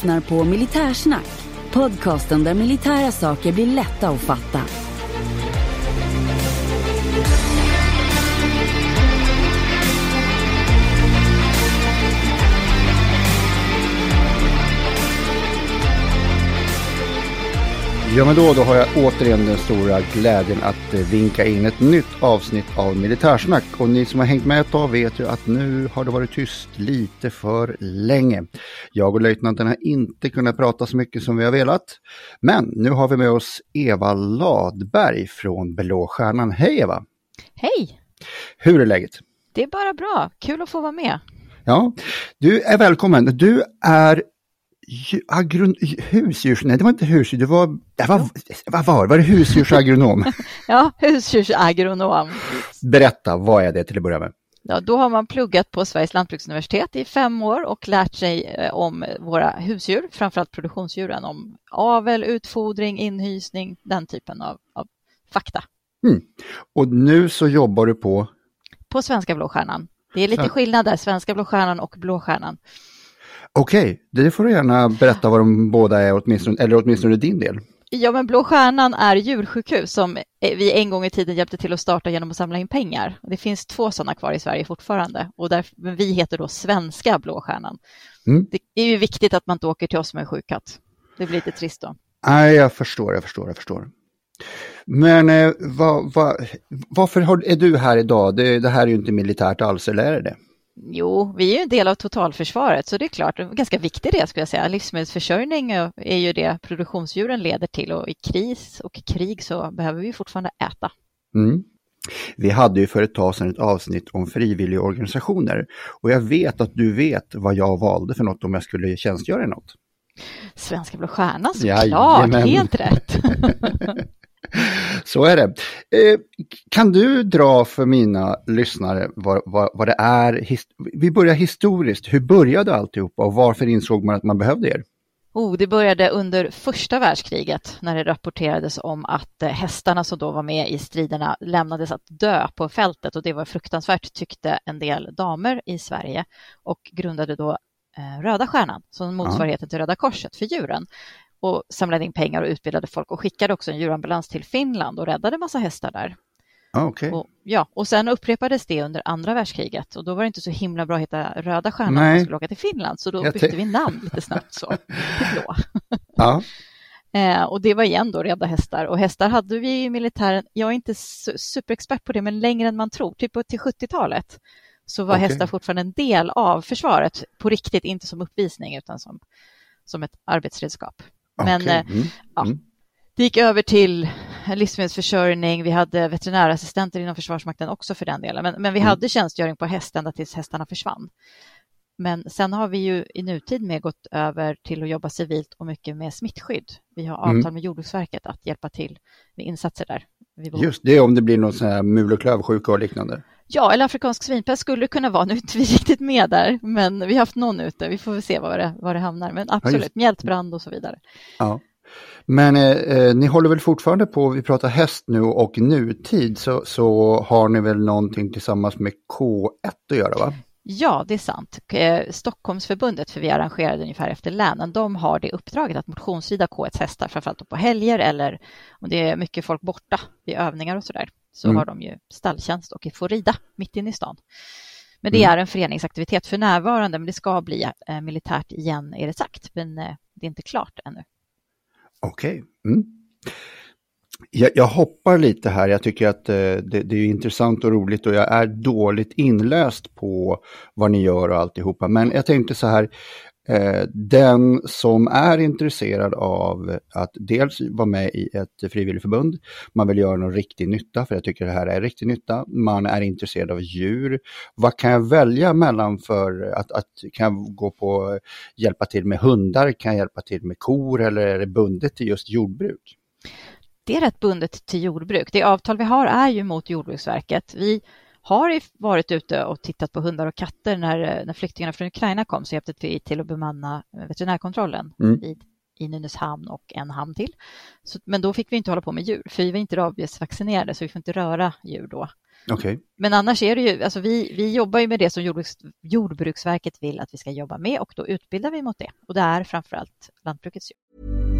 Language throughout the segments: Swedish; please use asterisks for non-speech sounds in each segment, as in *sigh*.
lyssnar på Militärsnack. Podcasten där militära saker blir lätta att fatta. Ja men då, då har jag återigen den stora glädjen att eh, vinka in ett nytt avsnitt av Militärsnack. Och ni som har hängt med ett tag vet ju att nu har det varit tyst lite för länge. Jag och löjtnanten har inte kunnat prata så mycket som vi har velat. Men nu har vi med oss Eva Ladberg från Blå Stjärnan. Hej Eva! Hej! Hur är läget? Det är bara bra, kul att få vara med. Ja, du är välkommen. Du är agron, husdjurs... Nej, det var inte husdjur, det var... Det var vad var? Var det husdjursagronom? *laughs* Ja, husdjursagronom. Berätta, vad är det till att börja med? Ja, då har man pluggat på Sveriges lantbruksuniversitet i fem år och lärt sig eh, om våra husdjur, framförallt produktionsdjuren, om avel, utfodring, inhysning, den typen av, av fakta. Och nu så jobbar du på... På Svenska Blå Stjärnan. Det är lite skillnad där, Svenska Blå Stjärnan och Blå Okej, det får du gärna berätta vad de båda är, åtminstone, eller åtminstone din del. Ja, men Blå Stjärnan är djursjukhus som vi en gång i tiden hjälpte till att starta genom att samla in pengar. Det finns två sådana kvar i Sverige fortfarande och där, men vi heter då Svenska Blå Stjärnan. Mm. Det är ju viktigt att man inte åker till oss med en sjuk katt. Det blir lite trist då. Nej, jag förstår, jag förstår, jag förstår. Men eh, vad, vad, varför har, är du här idag? Det, det här är ju inte militärt alls, eller är det det? Jo, vi är ju en del av totalförsvaret så det är klart, en ganska viktig del skulle jag säga. Livsmedelsförsörjning är är ju det produktionsdjuren leder till och i kris och krig så behöver vi fortfarande äta. Mm. Vi hade ju för ett tag sedan ett avsnitt om frivilligorganisationer och jag vet att du vet vad jag valde för något om jag skulle tjänstgöra i något. Svenska Blå Stjärnan Jajamän. såklart, helt rätt. *laughs* *laughs* *laughs* Så är det. Eh, kan du dra för mina lyssnare vad, vad, vad det är? Vi börjar historiskt. Hur började alltihopa och varför insåg man att man behövde er? Oh, det började under första världskriget när det rapporterades om att eh, hästarna som då var med i striderna lämnades att dö på fältet och det var fruktansvärt tyckte en del damer i Sverige och grundade då eh, Röda Stjärnan som motsvarigheten till Röda Korset för djuren och samlade in pengar och utbildade folk och skickade också en djurambulans till Finland och räddade massa hästar där. Ah, Okej. Och, ja, och sen upprepades det under andra världskriget och då var det inte så himla bra att heta Röda Stjärnan Nej. man skulle åka till Finland så då Jag bytte vi namn lite snabbt så till Blå. *laughs* Ja. Eh, och det var igen då rädda hästar. Och hästar hade vi i militären, jag är inte su- superexpert på det, men längre än man tror, typ till 70-talet så var Okej. hästar fortfarande en del av försvaret på riktigt, inte som uppvisning utan som, som ett arbetsredskap. Men okej. eh, Mm. ja. Mm. det gick över till livsmedelsförsörjning, vi hade veterinärassistenter inom Försvarsmakten också för den delen, men, men vi Mm. hade tjänstgöring på häst ända tills hästarna försvann. Men sen har vi ju i nutid med gått över till att jobba civilt och mycket med smittskydd. Vi har avtal Mm. med Jordbruksverket att hjälpa till med insatser där. Just det, om det blir någon sån här mul och klövsjuka och liknande. Ja, eller afrikansk svinpest skulle det kunna vara. Nu är inte vi *laughs* riktigt med där, men vi har haft någon ute. Vi får väl se var det, var det hamnar. Men absolut, just- mjältbrand och så vidare. Ja. Men eh, eh, ni håller väl fortfarande på, vi pratar häst nu och nutid, så, så har ni väl någonting tillsammans med K1 att göra va? Ja, det är sant. Eh, Stockholmsförbundet, för vi arrangerade ungefär efter länen, de har det uppdraget att motionsrida K1 hästar, framförallt på helger eller om det är mycket folk borta vid övningar och sådär, så Mm. har de ju stalltjänst och får rida mitt inne i stan. Men det Mm. är en föreningsaktivitet för närvarande, men det ska bli eh, militärt igen är det sagt, men eh, det är inte klart ännu. Okej. Mm. Jag, jag hoppar lite här, jag tycker att eh, det, det är intressant och roligt och jag är dåligt inläst på vad ni gör och alltihopa. Men jag tänkte så här, Eh, den som är intresserad av att dels vara med i ett frivilligförbund, man vill göra någon riktig nytta, för jag tycker det här är riktig nytta, man är intresserad av djur. Vad kan jag välja mellan för att, att kan jag gå på hjälpa till med hundar, kan jag hjälpa till med kor eller är det bundet till just jordbruk? Det är rätt bundet till jordbruk. Det avtal vi har är ju mot Jordbruksverket. Vi har varit ute och tittat på hundar och katter när, när flyktingarna från Ukraina kom så hjälpte vi till att bemanna veterinärkontrollen Mm. i, i Nynäshamn och en hamn till. Så, men då fick vi inte hålla på med djur, för vi var inte rabiesvaccinerade så vi får inte röra djur då. Okay. Men annars är det ju, alltså vi, vi jobbar ju med det som jordbruks, Jordbruksverket vill att vi ska jobba med och då utbildar vi mot det. Och det är framförallt lantbrukets djur.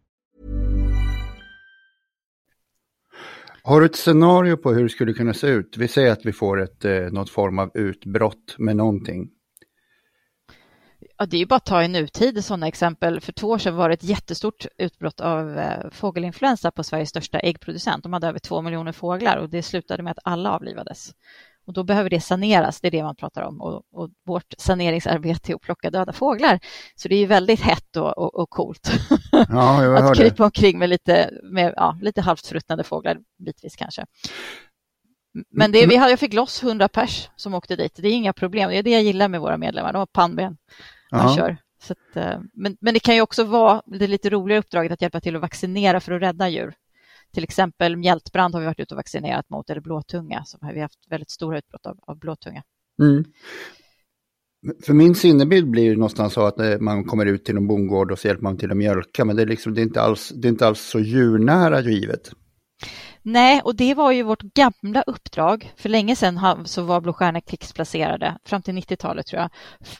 Har du ett scenario på hur det skulle kunna se ut? Vi säger att vi får ett, eh, något form av utbrott med någonting. Ja, det är ju bara att ta i nutid sådana exempel. För två år sedan var det ett jättestort utbrott av eh, fågelinfluensa på Sveriges största äggproducent. De hade över två miljoner fåglar och det slutade med att alla avlivades. Och då behöver det saneras, det är det man pratar om. Och, och vårt saneringsarbete är att plocka döda fåglar. Så det är ju väldigt hett och, och, och coolt ja, *laughs* att krypa omkring med lite, med, ja, lite halvt fruttnade fåglar, bitvis kanske. Men det, vi hade, jag fick loss 100 pers som åkte dit. Det är inga problem. Det är det jag gillar med våra medlemmar. De har pannben. Man kör. Så att, eh, men, men det kan ju också vara det lite roligare uppdraget att hjälpa till att vaccinera för att rädda djur. Till exempel mjältbrand har vi varit ute och vaccinerat mot, eller blåtunga, som har vi haft väldigt stora utbrott av, av blåtunga. Mm. För min sinnebild blir ju någonstans så att eh, man kommer ut till en bondgård och så hjälper man till att mjölka, men det är, liksom, det är, inte, alls, det är inte alls så djurnära givet. Nej, och det var ju vårt gamla uppdrag. För länge sedan så var Blå krigsplacerade, fram till 90-talet tror jag,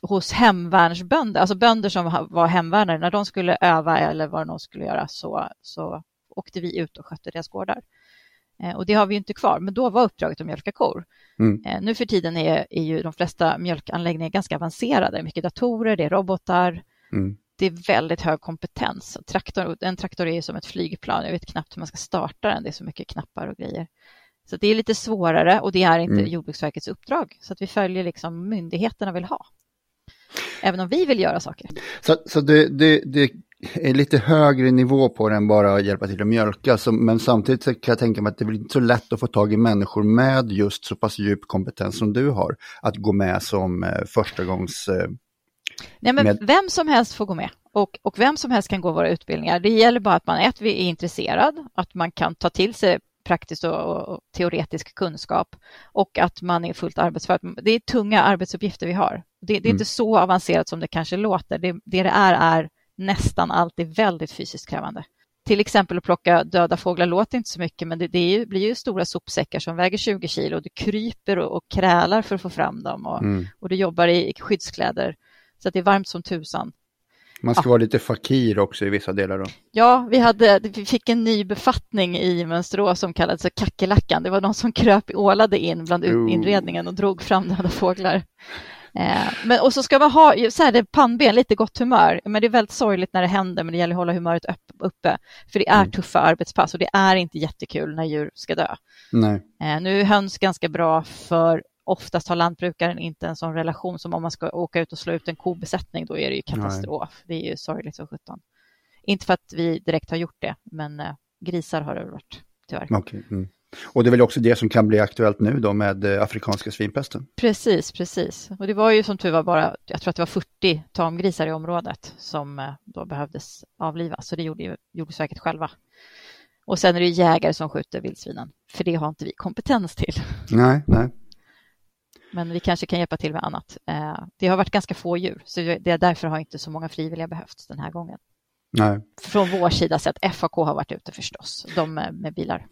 hos hemvärnsbönder, alltså bönder som var hemvärnare. När de skulle öva eller vad de skulle göra så, så åkte vi ut och skötte deras gårdar. Eh, och det har vi inte kvar, men då var uppdraget att mjölka kor. Mm. Eh, nu för tiden är, är ju de flesta mjölkanläggningar ganska avancerade, mycket datorer, det är robotar, mm. det är väldigt hög kompetens. Traktor, en traktor är som ett flygplan, jag vet knappt hur man ska starta den, det är så mycket knappar och grejer. Så det är lite svårare och det är inte mm. Jordbruksverkets uppdrag, så att vi följer liksom myndigheterna vill ha. Även om vi vill göra saker. Så, så det, det, det är lite högre nivå på det än bara att hjälpa till att mjölka. Så, men samtidigt kan jag tänka mig att det blir inte så lätt att få tag i människor med just så pass djup kompetens som du har. Att gå med som eh, förstagångs... Eh, Nej, men med... Vem som helst får gå med och, och vem som helst kan gå våra utbildningar. Det gäller bara att man ett, är intresserad, att man kan ta till sig praktisk och, och, teoretisk kunskap och att man är fullt arbetsför. Det är tunga arbetsuppgifter vi har. Det, det är mm. inte så avancerat som det kanske låter. Det, det det är är nästan alltid väldigt fysiskt krävande. Till exempel att plocka döda fåglar låter inte så mycket, men det, det ju, blir ju stora sopsäckar som väger 20 kilo och du kryper och, och krälar för att få fram dem och, mm. och du jobbar i skyddskläder så att det är varmt som tusan. Man ska ja. vara lite fakir också i vissa delar då. Ja, vi, hade, vi fick en ny befattning i Mönsterås som kallades kackerlackan. Det var de som kröp ålade in bland uh. inredningen och drog fram döda fåglar. Eh, men, och så ska man ha så här, det pannben, lite gott humör. Men det är väldigt sorgligt när det händer, men det gäller att hålla humöret upp, uppe. För det är mm. tuffa arbetspass och det är inte jättekul när djur ska dö. Nej. Eh, nu är höns ganska bra för oftast har lantbrukaren inte en sån relation som om man ska åka ut och slå ut en kobesättning, då är det ju katastrof. Nej. Det är ju sorgligt som sjutton. Inte för att vi direkt har gjort det, men eh, grisar har det varit, tyvärr. Okay. Mm. Och det är väl också det som kan bli aktuellt nu då med eh, afrikanska svinpesten? Precis, precis. Och det var ju som tur var bara, jag tror att det var 40 tamgrisar i området som eh, då behövdes avlivas, så det gjorde ju Jordbruksverket själva. Och sen är det jägare som skjuter vildsvinen, för det har inte vi kompetens till. Nej, nej. Men vi kanske kan hjälpa till med annat. Eh, det har varit ganska få djur, så det är därför har inte så många frivilliga behövts den här gången. Nej. Från vår sida sett, FAK har varit ute förstås, de med bilar.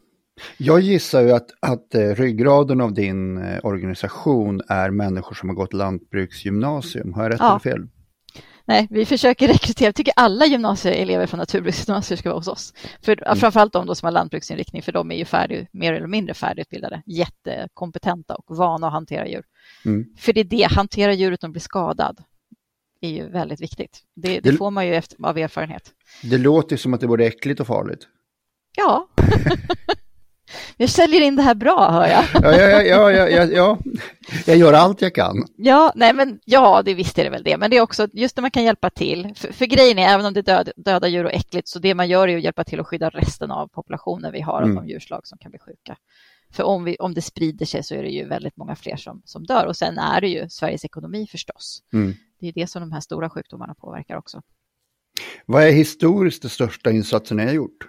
Jag gissar ju att, att eh, ryggraden av din eh, organisation är människor som har gått lantbruksgymnasium. Har jag rätt ja. eller fel? Nej, vi försöker *laughs* rekrytera. Jag tycker alla gymnasieelever från naturbruksgymnasier ska vara hos oss. För, mm. Framförallt de som har lantbruksinriktning, för de är ju färdig, mer eller mindre färdigutbildade, jättekompetenta och vana att hantera djur. Mm. För det är det, hantera djur utan att bli skadad, är ju väldigt viktigt. Det, det, det får man ju efter, av erfarenhet. Det låter som att det är både äckligt och farligt. Ja. *laughs* Jag säljer in det här bra, hör jag. Ja, ja, ja, ja, ja, ja. jag gör allt jag kan. Ja, nej, men ja, det visst är det väl det. Men det är också just när man kan hjälpa till. För, för grejen är, även om det är död, döda djur och äckligt, så det man gör är att hjälpa till att skydda resten av populationen vi har av Mm. de djurslag som kan bli sjuka. För om, vi, om det sprider sig så är det ju väldigt många fler som, som dör. Och sen är det ju Sveriges ekonomi förstås. Mm. Det är det som de här stora sjukdomarna påverkar också. Vad är historiskt den största insatsen ni har gjort?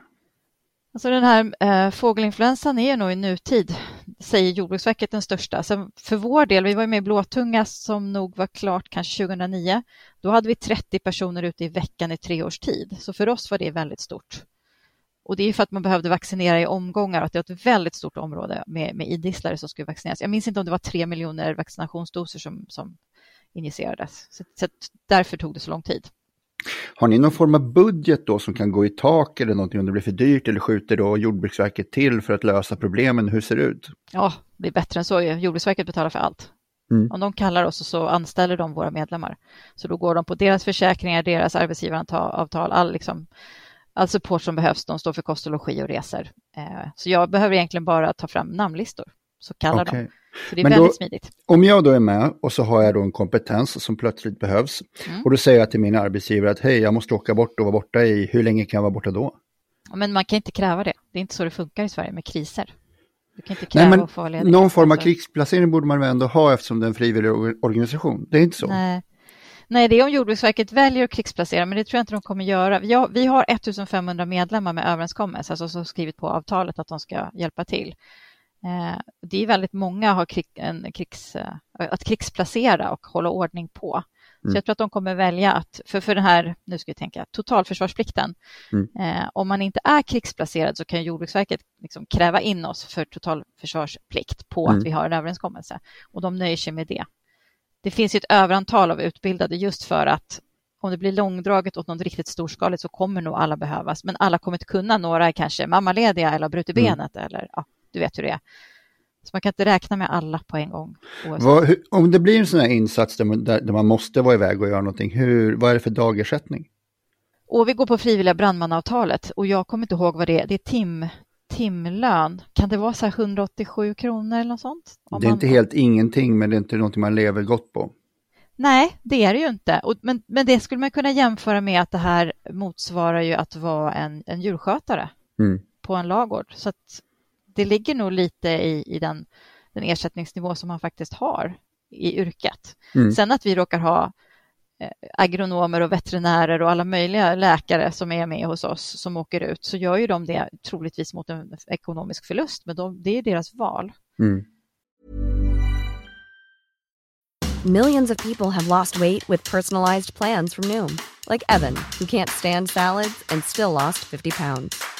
Alltså den här eh, fågelinfluensan är nog i nutid, säger Jordbruksverket, den största. Sen för vår del, vi var ju med i Blåtunga som nog var klart kanske 2009. Då hade vi 30 personer ute i veckan i tre års tid. Så för oss var det väldigt stort. Och det är för att man behövde vaccinera i omgångar och att det var ett väldigt stort område med, med idisslare som skulle vaccineras. Jag minns inte om det var tre miljoner vaccinationsdoser som, som injicerades. Så, så därför tog det så lång tid. Har ni någon form av budget då som kan gå i tak eller någonting om det blir för dyrt eller skjuter då Jordbruksverket till för att lösa problemen? Hur ser det ut? Ja, det är bättre än så. Jordbruksverket betalar för allt. Mm. Om de kallar oss så anställer de våra medlemmar. Så då går de på deras försäkringar, deras arbetsgivaravtal, all, liksom, all support som behövs. De står för kost och logi och resor. Eh, så jag behöver egentligen bara ta fram namnlistor, så kallar Okej. de. Så det är Men väldigt då- smidigt. Om jag då är med och så har jag då en kompetens som plötsligt behövs Mm. och då säger jag till min arbetsgivare att hej, jag måste åka bort och vara borta i, hur länge kan jag vara borta då? Men man kan inte kräva det. Det är inte så det funkar i Sverige med kriser. Du kan inte kräva Nej, men att få vara ledig. någon form av Alltså- krigsplacering borde man väl ändå ha eftersom det är en frivillig or- organisation. Det är inte så? Nej. Nej, det är om Jordbruksverket väljer att krigsplacera, men det tror jag inte de kommer göra. Vi har, vi har 1500 medlemmar med överenskommelse, alltså som skrivit på avtalet att de ska hjälpa till. Eh, det är väldigt många har krig, en krigs, eh, att krigsplacera och hålla ordning på. Så Mm. jag tror att de kommer välja att, för, för den här, nu ska vi tänka, totalförsvarsplikten. Mm. Eh, om man inte är krigsplacerad så kan Jordbruksverket liksom kräva in oss för totalförsvarsplikt på Mm. att vi har en överenskommelse. Och de nöjer sig med det. Det finns ju ett överantal av utbildade just för att om det blir långdraget och något riktigt storskaligt så kommer nog alla behövas. Men alla kommer inte kunna. Några är kanske mammalediga eller har brutit Mm. benet eller ja, du vet hur det är. Så man kan inte räkna med alla på en gång. Vad, hur, om det blir en sån här insats där man, där, man måste vara iväg och göra någonting, hur, vad är det för dagersättning? Och vi går på frivilliga brandmanavtalet och jag kommer inte ihåg vad det är. Det är tim, timlön. Kan det vara så här 187 kronor eller något sånt? Det är man- inte helt ingenting, men det är inte någonting man lever gott på. Nej, det är det ju inte. Och, men, men det skulle man kunna jämföra med att det här motsvarar ju att vara en, en djurskötare Mm. på en lagård. Så att det ligger nog lite i, i den, den ersättningsnivå som man faktiskt har i yrket. Mm. Sen att vi råkar ha eh, agronomer och veterinärer och alla möjliga läkare som är med hos oss som åker ut så gör ju de det troligtvis mot en ekonomisk förlust, men de, det är deras val. Mm. Millions of people have lost weight with personalized plans from Noom, like Evan, who can't stand salads and still lost 50 pounds.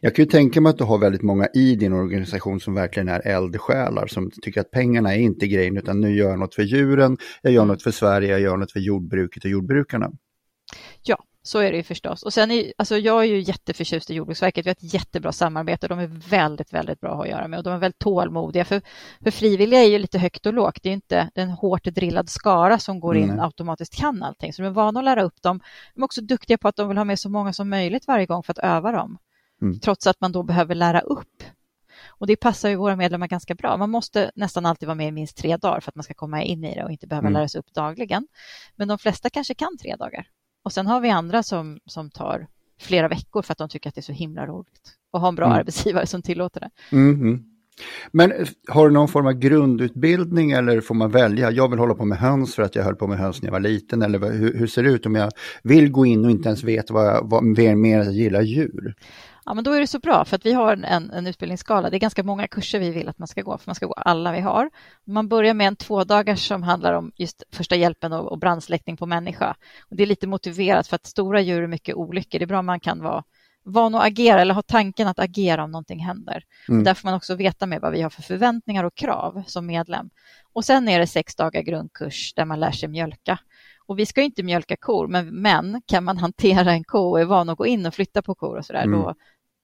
Jag kan ju tänka mig att du har väldigt många i din organisation som verkligen är eldsjälar, som tycker att pengarna är inte grejen, utan nu gör jag något för djuren, jag gör något för Sverige, jag gör något för jordbruket och jordbrukarna. Ja, så är det ju förstås. Och sen är, alltså jag är ju jätteförtjust i Jordbruksverket. Vi har ett jättebra samarbete. De är väldigt, väldigt bra att ha att göra med och de är väldigt tålmodiga. För, för frivilliga är ju lite högt och lågt. Det är inte den hårt drillad skara som går in Nej. automatiskt kan allting. Så de är vana att lära upp dem. De är också duktiga på att de vill ha med så många som möjligt varje gång för att öva dem. Mm. Trots att man då behöver lära upp. Och det passar ju våra medlemmar ganska bra. Man måste nästan alltid vara med i minst tre dagar för att man ska komma in i det och inte behöva Mm. lära sig upp dagligen. Men de flesta kanske kan tre dagar. Och sen har vi andra som, som tar flera veckor för att de tycker att det är så himla roligt och ha en bra Mm. arbetsgivare som tillåter det. Mm, mm. Men eh, har du någon form av grundutbildning eller får man välja? Jag vill hålla på med höns för att jag höll på med höns när jag var liten. Eller hur, hur ser det ut om jag vill gå in och inte ens vet vad, jag, vad mer, mer jag gillar djur? Ja, men då är det så bra för att vi har en, en utbildningsskala. Det är ganska många kurser vi vill att man ska gå, för man ska gå alla vi har. Man börjar med en tvådagars som handlar om just första hjälpen och, och brandsläckning på människa. Och det är lite motiverat för att stora djur är mycket olyckor. Det är bra om man kan vara van att agera eller ha tanken att agera om någonting händer. Mm. Där får man också veta med vad vi har för förväntningar och krav som medlem. Och sen är det sex dagar grundkurs där man lär sig mjölka. Och vi ska inte mjölka kor, men, men kan man hantera en ko och är van att gå in och flytta på kor och så där, mm. då,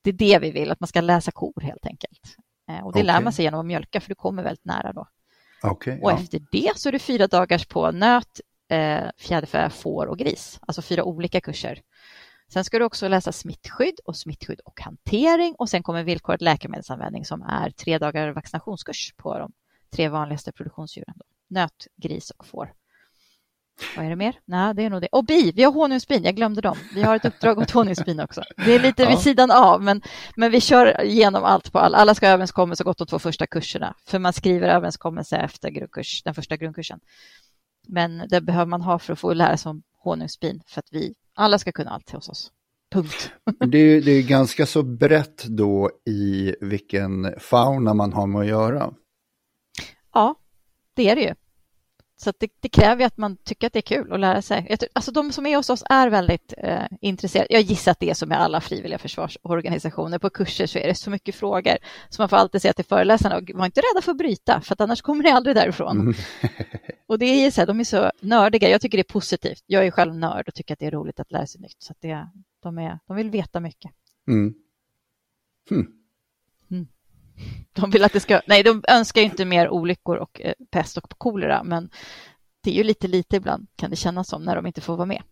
det är det vi vill, att man ska läsa kor helt enkelt. Eh, och det okay. lär man sig genom att mjölka, för du kommer väldigt nära då. Okay, och ja. efter det så är det fyra dagars på nöt, eh, fjäderfä, får och gris, alltså fyra olika kurser. Sen ska du också läsa smittskydd och smittskydd och hantering och sen kommer villkoret läkemedelsanvändning som är tre dagar vaccinationskurs på de tre vanligaste produktionsdjuren. Då. Nöt, gris och får. Vad är det mer? Nej, det är nog det. Och bi, vi har honungsbin, jag glömde dem. Vi har ett uppdrag åt honungsbin också. Det är lite ja. vid sidan av, men, men vi kör igenom allt på alla. Alla ska ha överenskommelse gått de två första kurserna, för man skriver överenskommelse efter grundkurs, den första grundkursen. Men det behöver man ha för att få lära sig om honungsbin, för att vi alla ska kunna allt hos oss. Punkt. det, är, det är ganska så brett då i vilken fauna man har med att göra. Ja, det är det ju. Så det, det, kräver att man tycker att det är kul att lära sig. Alltså de som är hos oss är väldigt eh, intresserade. Jag gissar att det är som med alla frivilliga försvarsorganisationer. På kurser så är det så mycket frågor. Så man får alltid säga till föreläsarna, var inte rädda för att bryta, för att annars kommer ni aldrig därifrån. Mm. *laughs* och det är så här, de är så nördiga. Jag tycker det är positivt. Jag är själv nörd och tycker att det är roligt att lära sig nytt. Så det, de, är, de vill veta mycket. Mm. Hmm. De vill att det ska, nej, de önskar inte mer olyckor och eh, pest och kolera, men det är ju lite lite ibland kan det kännas som när de inte får vara med.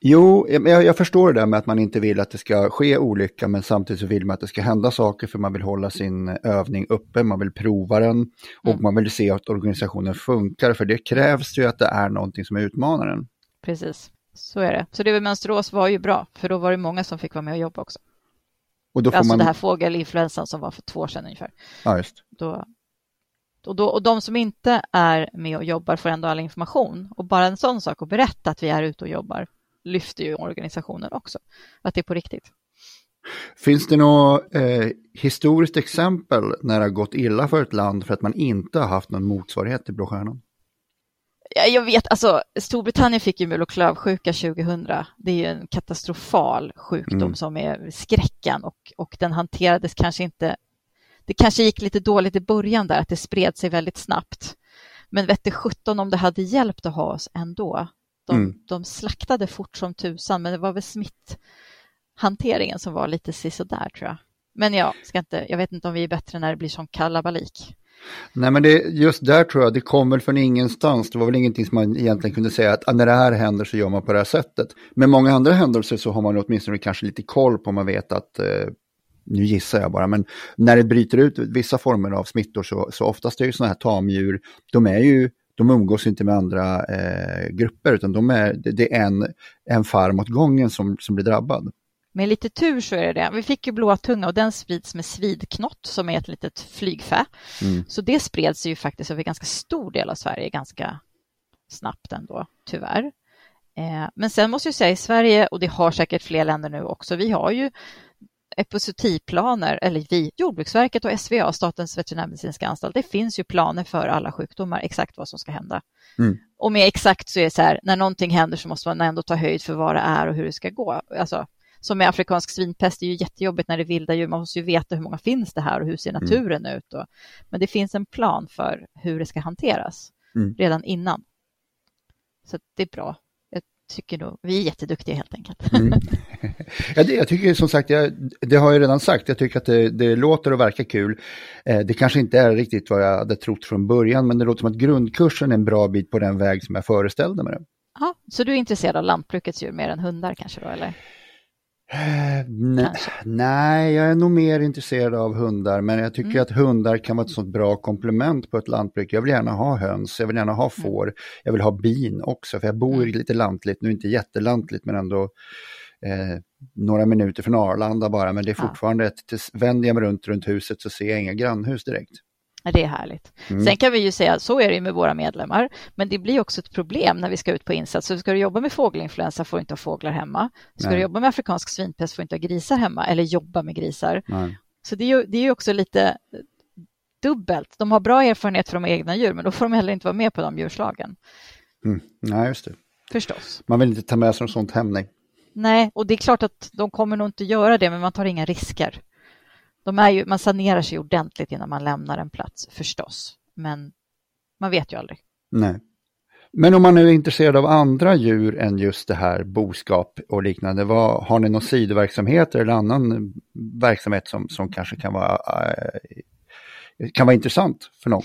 Jo, jag, jag förstår det där med att man inte vill att det ska ske olycka, men samtidigt så vill man att det ska hända saker för man vill hålla sin övning uppe, man vill prova den och mm. man vill se att organisationen funkar, för det krävs ju att det är någonting som är utmanaren. Precis, så är det. Så det med Mönsterås var ju bra, för då var det många som fick vara med och jobba också. Och då får alltså man... det här fågelinfluensan som var för två år sedan ungefär. Ja, just. Då, och, då, och de som inte är med och jobbar får ändå all information. Och bara en sån sak att berätta att vi är ute och jobbar lyfter ju organisationen också. Att det är på riktigt. Finns det något eh, historiskt exempel när det har gått illa för ett land för att man inte har haft någon motsvarighet till Blå Stjärnan? Jag vet, alltså Storbritannien fick ju mul och klövsjuka 2000. Det är ju en katastrofal sjukdom mm. som är skräcken och, och den hanterades kanske inte. Det kanske gick lite dåligt i början där, att det spred sig väldigt snabbt. Men vette 17 om det hade hjälpt att ha oss ändå. De, mm. de slaktade fort som tusan, men det var väl smitthanteringen som var lite sisådär tror jag. Men jag, ska inte, jag vet inte om vi är bättre när det blir som kalabalik. Nej men det, just där tror jag, det kom väl från ingenstans. Det var väl ingenting som man egentligen kunde säga att ah, när det här händer så gör man på det här sättet. Men många andra händelser så har man åtminstone kanske lite koll på, man vet att eh, nu gissar jag bara, men när det bryter ut vissa former av smittor så, så oftast är ju sådana här tamdjur, de är ju de umgås inte med andra eh, grupper utan de är, det är en, en farm åt gången som, som blir drabbad. Med lite tur så är det det. Vi fick ju blåtunga och den sprids med svidknott som är ett litet flygfä. Mm. Så det spreds ju faktiskt över ganska stor del av Sverige ganska snabbt ändå, tyvärr. Eh, men sen måste jag säga i Sverige, och det har säkert fler länder nu också, vi har ju epizootiplaner, eller vi, Jordbruksverket och SVA, Statens veterinärmedicinska anstalt, det finns ju planer för alla sjukdomar, exakt vad som ska hända. Mm. Och med exakt så är det så här, när någonting händer så måste man ändå ta höjd för vad det är och hur det ska gå. Alltså, som med afrikansk svinpest, det är ju jättejobbigt när det är vilda djur. Man måste ju veta hur många finns det här och hur ser mm. naturen mm. ut. Och, men det finns en plan för hur det ska hanteras mm. redan innan. Så det är bra. Jag tycker nog, vi är jätteduktiga helt enkelt. Mm. *laughs* Ja, det, jag tycker som sagt, jag, det har jag redan sagt, jag tycker att det, det låter och verkar kul. Eh, det kanske inte är riktigt vad jag hade trott från början, men det låter som att grundkursen är en bra bit på den väg som jag föreställde mig. Ja, så du är intresserad av lantbrukets djur mer än hundar kanske då, eller? Nej, nej, jag är nog mer intresserad av hundar, men jag tycker mm. att hundar kan vara ett sånt bra komplement på ett lantbruk. Jag vill gärna ha höns, jag vill gärna ha mm. får, jag vill ha bin också, för jag bor mm. lite lantligt, nu inte jättelantligt, men ändå eh, några minuter från Arlanda bara, men det är fortfarande ja. ett, vänder jag mig runt runt huset så ser jag inga grannhus direkt. Det är härligt. Mm. Sen kan vi ju säga, så är det med våra medlemmar, men det blir också ett problem när vi ska ut på insats. Så ska du jobba med fågelinfluensa får du inte ha fåglar hemma. Ska Nej. du jobba med afrikansk svinpest får du inte ha grisar hemma, eller jobba med grisar. Nej. Så det är, ju, det är ju också lite dubbelt. De har bra erfarenhet från de egna djur, men då får de heller inte vara med på de djurslagen. Mm. Nej, just det. Förstås. Man vill inte ta med sig något sånt hem, nej. Nej, och det är klart att de kommer nog inte göra det, men man tar inga risker. De är ju, man sanerar sig ordentligt innan man lämnar en plats, förstås. Men man vet ju aldrig. Nej. Men om man nu är intresserad av andra djur än just det här boskap och liknande, vad, har ni någon sidoverksamhet eller annan verksamhet som, som kanske kan vara, eh, kan vara intressant för någon?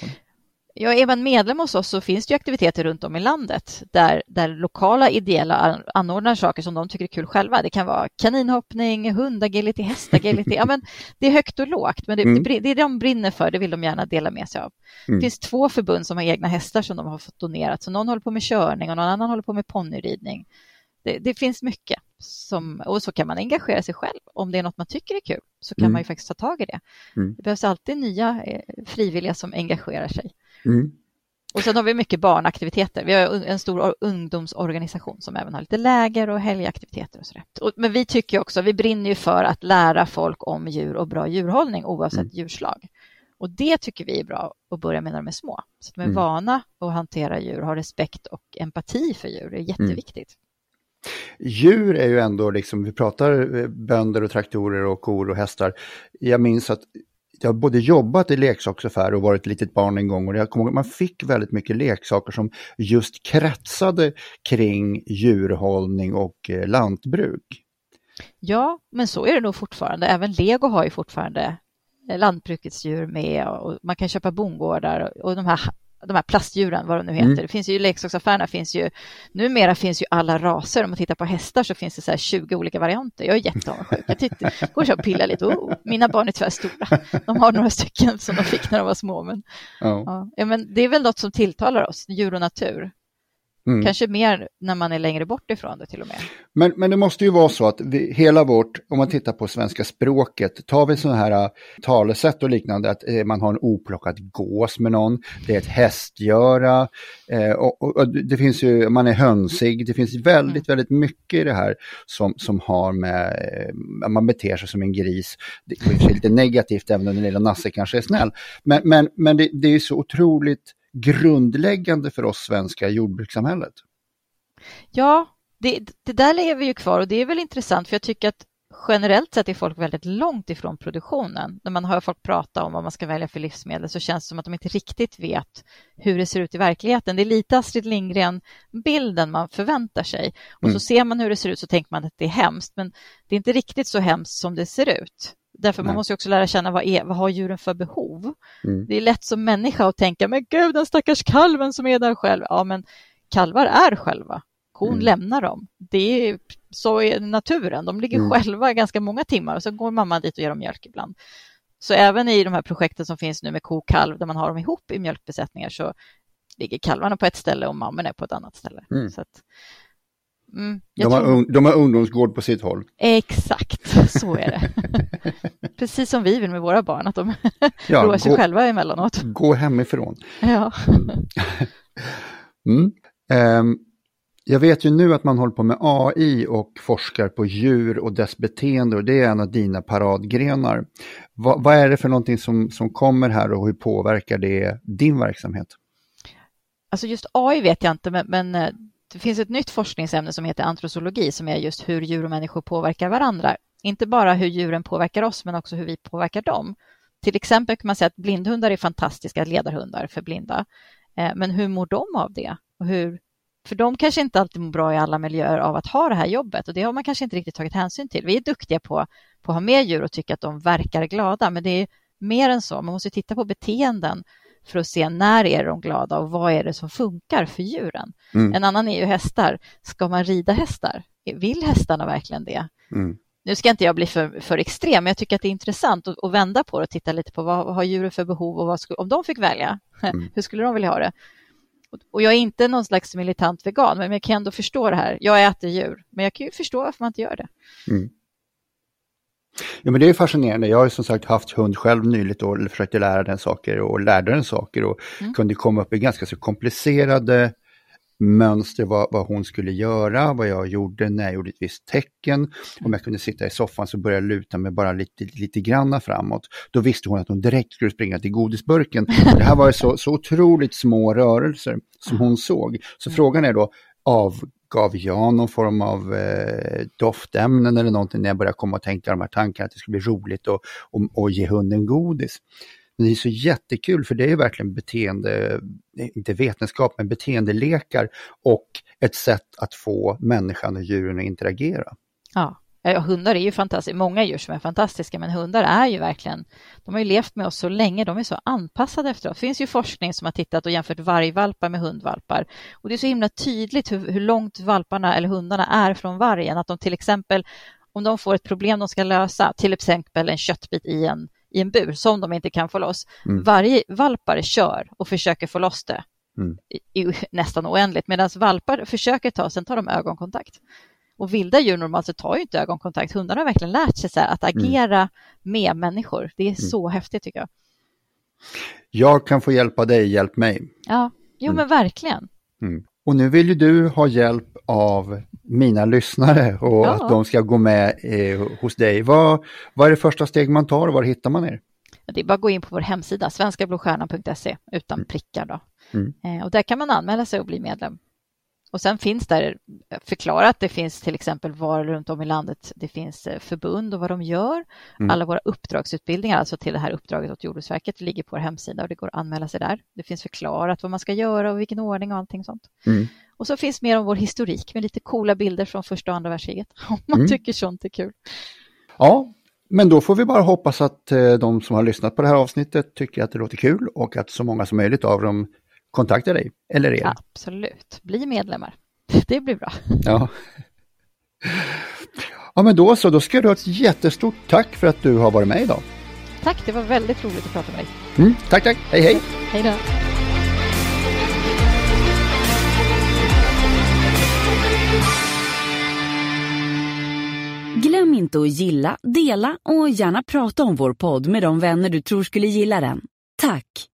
Ja, är man medlem hos oss så finns det aktiviteter runt om i landet där, där lokala ideella anordnar saker som de tycker är kul själva. Det kan vara kaninhoppning, hundagility, hästagility. ja, men det är högt och lågt, men det, mm. det, det de brinner för, det vill de gärna dela med sig av. Mm. Det finns två förbund som har egna hästar som de har fått donerat, så någon håller på med körning och någon annan håller på med ponnyridning. Det, det, finns mycket som, och så kan man engagera sig själv. Om det är något man tycker är kul så kan mm. man ju faktiskt ta tag i det. Mm. Det behövs alltid nya eh, frivilliga som engagerar sig. Mm. Och sen har vi mycket barnaktiviteter. Vi har en stor ungdomsorganisation som även har lite läger och helgaktiviteter och sådär. Men vi tycker också, vi brinner ju för att lära folk om djur och bra djurhållning oavsett mm. djurslag. Och det tycker vi är bra att börja med när de är små. Så att de är mm. vana att hantera djur, ha respekt och empati för djur. Det är jätteviktigt. Mm. Djur är ju ändå, liksom, vi pratar eh, bönder och traktorer och kor och hästar. Jag minns att jag har både jobbat i leksaksaffär och varit litet barn en gång och jag kommer ihåg att man fick väldigt mycket leksaker som just kretsade kring djurhållning och eh, lantbruk. Ja, men så är det nog fortfarande. Även Lego har ju fortfarande eh, lantbrukets djur med och man kan köpa bondgårdar och de här de här plastdjuren, vad de nu heter. Mm. Det finns ju i leksaksaffärerna, finns ju, numera finns ju alla raser. Om man tittar på hästar så finns det så 20 olika varianter. Jag är jätteavundsjuk. Jag tittar, går och pillar lite. Oh, mina barn är tyvärr stora. De har några stycken som de fick när de var små. Men, oh. ja, men det är väl något som tilltalar oss, djur och natur. Mm. Kanske mer när man är längre bort ifrån det till och med. Men, men det måste ju vara så att vi, hela vårt, om man tittar på svenska språket, tar vi sådana här äh, talesätt och liknande, att eh, man har en oplockad gås med någon, det är ett hästgöra, eh, och, och, och, det finns ju, man är hönsig, det finns väldigt, mm. väldigt mycket i det här som, som har med, man beter sig som en gris. Det är lite negativt även om den lilla Nasse kanske är snäll. Men, men, men det, det är så otroligt grundläggande för oss svenska jordbrukssamhället. Ja, det, det där lever ju kvar och det är väl intressant för jag tycker att generellt sett är folk väldigt långt ifrån produktionen. När man hör folk prata om vad man ska välja för livsmedel så känns det som att de inte riktigt vet hur det ser ut i verkligheten. Det är lite Astrid Lindgren-bilden man förväntar sig. Och mm. så ser man hur det ser ut så tänker man att det är hemskt, men det är inte riktigt så hemskt som det ser ut. Därför Nej. man måste också lära känna vad, är, vad har djuren för behov. Mm. Det är lätt som människa att tänka, men gud den stackars kalven som är där själv. Ja, men kalvar är själva. Kon mm. lämnar dem. Det är, så är naturen. De ligger mm. själva ganska många timmar och så går mamma dit och ger dem mjölk ibland. Så även i de här projekten som finns nu med ko och kalv där man har dem ihop i mjölkbesättningar så ligger kalvarna på ett ställe och mammorna är på ett annat ställe. Mm. Så att, Mm, de, har tror... de har ungdomsgård på sitt håll. Exakt, så är det. *laughs* Precis som vi vill med våra barn, att de ja, *laughs* roar sig gå, själva emellanåt. Gå hemifrån. Ja. *laughs* mm. Um, jag vet ju nu att man håller på med AI och forskar på djur och dess beteende och det är en av dina paradgrenar. Va, vad är det för någonting som, som kommer här och hur påverkar det din verksamhet? Alltså just AI vet jag inte, men, men eh, det finns ett nytt forskningsämne som heter antrosologi som är just hur djur och människor påverkar varandra. Inte bara hur djuren påverkar oss men också hur vi påverkar dem. Till exempel kan man säga att blindhundar är fantastiska ledarhundar för blinda. Eh, men hur mår de av det? Och hur, för de kanske inte alltid mår bra i alla miljöer av att ha det här jobbet och det har man kanske inte riktigt tagit hänsyn till. Vi är duktiga på, på att ha med djur och tycka att de verkar glada men det är mer än så. Man måste titta på beteenden för att se när är de glada och vad är det som funkar för djuren. Mm. En annan är ju hästar. Ska man rida hästar? Vill hästarna verkligen det? Mm. Nu ska inte jag bli för, för extrem, men jag tycker att det är intressant att, att vända på det och titta lite på vad, vad har djuren för behov och vad skulle, om de fick välja, *laughs* mm. hur skulle de vilja ha det? Och jag är inte någon slags militant vegan, men jag kan ändå förstå det här. Jag äter djur, men jag kan ju förstå varför man inte gör det. Mm. Ja, men det är fascinerande. Jag har ju som sagt haft hund själv nyligt och försökte lära den saker och lärde den saker och mm. kunde komma upp i ganska så komplicerade mönster vad, vad hon skulle göra, vad jag gjorde när jag gjorde ett visst tecken. Om jag kunde sitta i soffan så började jag luta mig bara lite, lite granna framåt. Då visste hon att hon direkt skulle springa till godisburken. Det här var så, så otroligt små rörelser som hon såg. Så frågan är då, gav jag någon form av eh, doftämnen eller någonting när jag började komma och tänka de här tankarna att det skulle bli roligt och, och, och ge hunden godis. Men det är så jättekul för det är verkligen beteende, inte vetenskap, men beteendelekar och ett sätt att få människan och djuren att interagera. Ja, Ja, hundar är ju fantastiska, många djur som är fantastiska, men hundar är ju verkligen, de har ju levt med oss så länge, de är så anpassade efter oss. Det finns ju forskning som har tittat och jämfört vargvalpar med hundvalpar och det är så himla tydligt hur, hur långt valparna eller hundarna är från vargen, att de till exempel, om de får ett problem de ska lösa, till exempel en köttbit i en i en bur som de inte kan få loss. Mm. Varje valpare kör och försöker få loss det mm. i, i, nästan oändligt medan valpar försöker ta, sen tar de ögonkontakt. Och vilda djur normalt så tar ju inte ögonkontakt. Hundarna har verkligen lärt sig så att mm. agera mm. med människor. Det är mm. så häftigt tycker jag. Jag kan få hjälpa dig, hjälp mig. Ja, jo men verkligen. Och nu vill ju du ha hjälp av mina lyssnare och ja. att de ska gå med eh, hos dig. Vad, vad är det första steg man tar och var hittar man er? Det är bara att gå in på vår hemsida, svenskablåstjärnan.se utan mm. prickar. Då. Mm. Eh, och där kan man anmäla sig och bli medlem. Och sen finns där förklarat, det finns till exempel var runt om i landet det finns eh, förbund och vad de gör. Mm. Alla våra uppdragsutbildningar, alltså till det här uppdraget åt Jordbruksverket, ligger på vår hemsida och det går att anmäla sig där. Det finns förklarat vad man ska göra och vilken ordning och allting sånt. Mm. Och så finns mer om vår historik med lite coola bilder från första och andra världskriget, *laughs* om man mm. tycker sånt är kul. Ja, men då får vi bara hoppas att eh, de som har lyssnat på det här avsnittet tycker att det låter kul och att så många som möjligt av dem kontakta dig eller er. Absolut, bli medlemmar. *laughs* Det blir bra. Ja. Ja men då så, då ska du ha ett jättestort tack för att du har varit med idag. Tack, det var väldigt roligt att prata med dig. Mm, tack, tack. Hej, hej. Hej då. Glöm inte att gilla, dela och gärna prata om vår podd med de vänner du tror skulle gilla den. Tack!